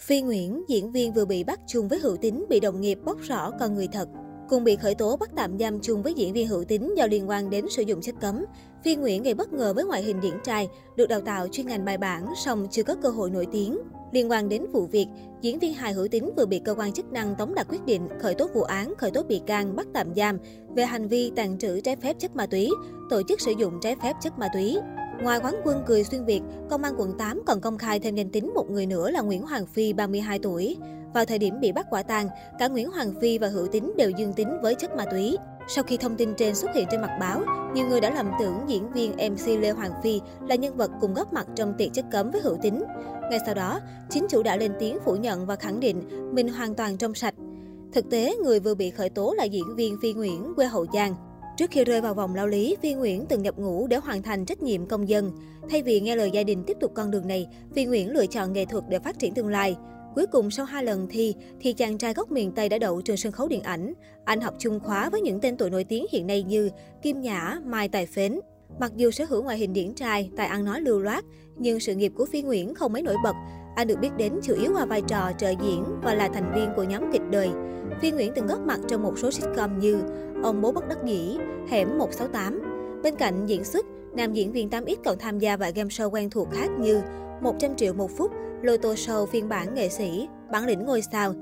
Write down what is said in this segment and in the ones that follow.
Phi Nguyễn, diễn viên vừa bị bắt chung với Hữu tín bị đồng nghiệp bóc rõ con người thật. Cùng bị khởi tố bắt tạm giam chung với diễn viên Hữu tín do liên quan đến sử dụng chất cấm. Phi Nguyễn gây bất ngờ với ngoại hình điển trai, được đào tạo chuyên ngành bài bản, song chưa có cơ hội nổi tiếng. Liên quan đến vụ việc, diễn viên hài Hữu tín vừa bị cơ quan chức năng tống đạt quyết định khởi tố vụ án, khởi tố bị can, bắt tạm giam về hành vi tàn trữ trái phép chất ma túy, tổ chức sử dụng trái phép chất ma túy. Ngoài quán quân cười xuyên Việt, Công an quận 8 còn công khai thêm danh tính một người nữa là Nguyễn Hoàng Phi, 32 tuổi. Vào thời điểm bị bắt quả tang, cả Nguyễn Hoàng Phi và Hữu Tính đều dương tính với chất ma túy. Sau khi thông tin trên xuất hiện trên mặt báo, nhiều người đã lầm tưởng diễn viên MC Lê Hoàng Phi là nhân vật cùng góp mặt trong tiệc chất cấm với Hữu Tính. Ngay sau đó, chính chủ đã lên tiếng phủ nhận và khẳng định mình hoàn toàn trong sạch. Thực tế, người vừa bị khởi tố là diễn viên Phi Nguyễn, quê Hậu Giang. Trước khi rơi vào vòng lao lý, Phi Nguyễn từng nhập ngũ để hoàn thành trách nhiệm công dân. Thay vì nghe lời gia đình tiếp tục con đường này, Phi Nguyễn lựa chọn nghệ thuật để phát triển tương lai. Cuối cùng sau hai lần thi, thì chàng trai gốc miền Tây đã đậu trường sân khấu điện ảnh. Anh học chung khóa với những tên tuổi nổi tiếng hiện nay như Kim Nhã, Mai Tài Phến. Mặc dù sở hữu ngoại hình điển trai, tài ăn nói lưu loát, nhưng sự nghiệp của Phi Nguyễn không mấy nổi bật. Anh được biết đến chủ yếu qua vai trò trợ diễn và là thành viên của nhóm kịch đời. Phi Nguyễn từng góp mặt trong một số sitcom như Ông bố bất đắc dĩ, Hẻm 168. Bên cạnh diễn xuất, nam diễn viên 8X còn tham gia vài game show quen thuộc khác như 100 triệu một phút, Loto Show phiên bản nghệ sĩ, bản lĩnh ngôi sao.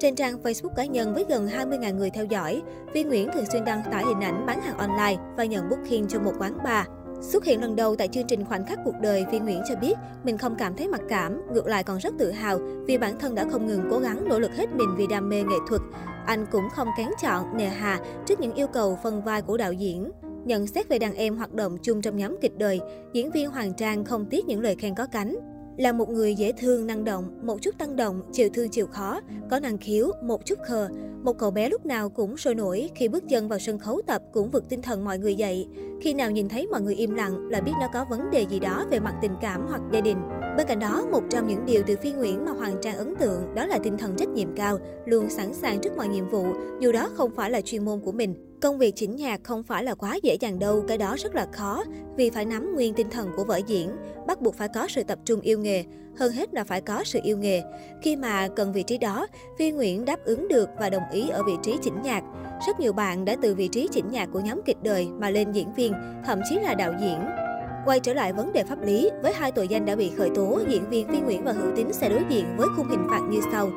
Trên trang Facebook cá nhân với gần 20.000 người theo dõi, Vi Nguyễn thường xuyên đăng tải hình ảnh bán hàng online và nhận booking cho một quán bar. Xuất hiện lần đầu tại chương trình Khoảnh khắc cuộc đời, Vi Nguyễn cho biết mình không cảm thấy mặc cảm, ngược lại còn rất tự hào vì bản thân đã không ngừng cố gắng nỗ lực hết mình vì đam mê nghệ thuật. Anh cũng không kén chọn, nề hà trước những yêu cầu phân vai của đạo diễn. Nhận xét về đàn em hoạt động chung trong nhóm kịch đời, diễn viên Hoàng Trang không tiếc những lời khen có cánh. Là một người dễ thương, năng động, một chút tăng động, chịu thương chịu khó, có năng khiếu, một chút khờ. Một cậu bé lúc nào cũng sôi nổi, khi bước chân vào sân khấu tập cũng vực tinh thần mọi người dậy. Khi nào nhìn thấy mọi người im lặng là biết nó có vấn đề gì đó về mặt tình cảm hoặc gia đình. Bên cạnh đó, một trong những điều từ phi Nguyễn mà Hoàng Trang ấn tượng đó là tinh thần trách nhiệm cao, luôn sẵn sàng trước mọi nhiệm vụ, dù đó không phải là chuyên môn của mình. Công việc chỉnh nhạc không phải là quá dễ dàng đâu, cái đó rất là khó, vì phải nắm nguyên tinh thần của vở diễn, bắt buộc phải có sự tập trung yêu nghề, hơn hết là phải có sự yêu nghề. Khi mà cần vị trí đó, Phi Nguyễn đáp ứng được và đồng ý ở vị trí chỉnh nhạc. Rất nhiều bạn đã từ vị trí chỉnh nhạc của nhóm kịch đời mà lên diễn viên, thậm chí là đạo diễn. Quay trở lại vấn đề pháp lý, với hai tội danh đã bị khởi tố, diễn viên Vi Nguyễn và Hữu Tín sẽ đối diện với khung hình phạt như sau.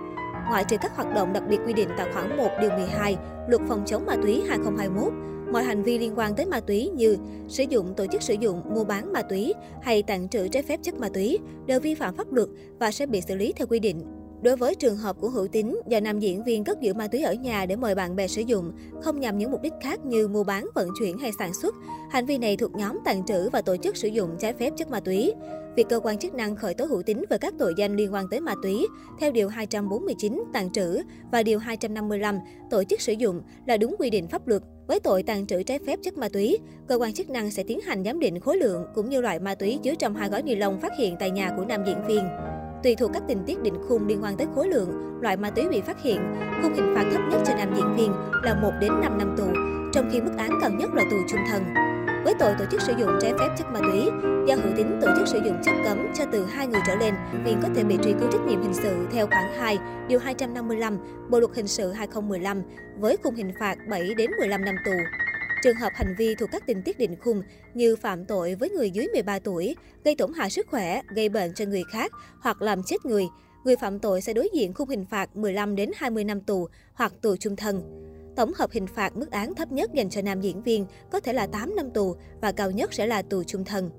Ngoại trừ các hoạt động đặc biệt quy định tại khoản 1 điều 12 Luật phòng chống ma túy 2021, mọi hành vi liên quan tới ma túy như sử dụng, tổ chức sử dụng, mua bán ma túy hay tàn trữ trái phép chất ma túy đều vi phạm pháp luật và sẽ bị xử lý theo quy định. Đối với trường hợp của Hữu Tín, do nam diễn viên cất giữ ma túy ở nhà để mời bạn bè sử dụng, không nhằm những mục đích khác như mua bán, vận chuyển hay sản xuất, hành vi này thuộc nhóm tàn trữ và tổ chức sử dụng trái phép chất ma túy. Việc cơ quan chức năng khởi tố Hữu Tín về các tội danh liên quan tới ma túy theo điều 249 tàn trữ và điều 255 tổ chức sử dụng là đúng quy định pháp luật. Với tội tàn trữ trái phép chất ma túy, cơ quan chức năng sẽ tiến hành giám định khối lượng cũng như loại ma túy chứa trong hai gói ni lông phát hiện tại nhà của nam diễn viên. Tùy thuộc các tình tiết định khung liên quan tới khối lượng, loại ma túy bị phát hiện, khung hình phạt thấp nhất cho nam diễn viên là 1 đến 5 năm tù, trong khi mức án cao nhất là tù chung thân. Với tội tổ chức sử dụng trái phép chất ma túy, do hữu tính tổ chức sử dụng chất cấm cho từ hai người trở lên, viên có thể bị truy cứu trách nhiệm hình sự theo khoản 2, điều 255, Bộ luật hình sự 2015 với khung hình phạt 7 đến 15 năm tù. Trường hợp hành vi thuộc các tình tiết định khung như phạm tội với người dưới 13 tuổi, gây tổn hại sức khỏe, gây bệnh cho người khác hoặc làm chết người, người phạm tội sẽ đối diện khung hình phạt 15 đến 20 năm tù hoặc tù chung thân. Tổng hợp hình phạt mức án thấp nhất dành cho nam diễn viên có thể là 8 năm tù và cao nhất sẽ là tù chung thân.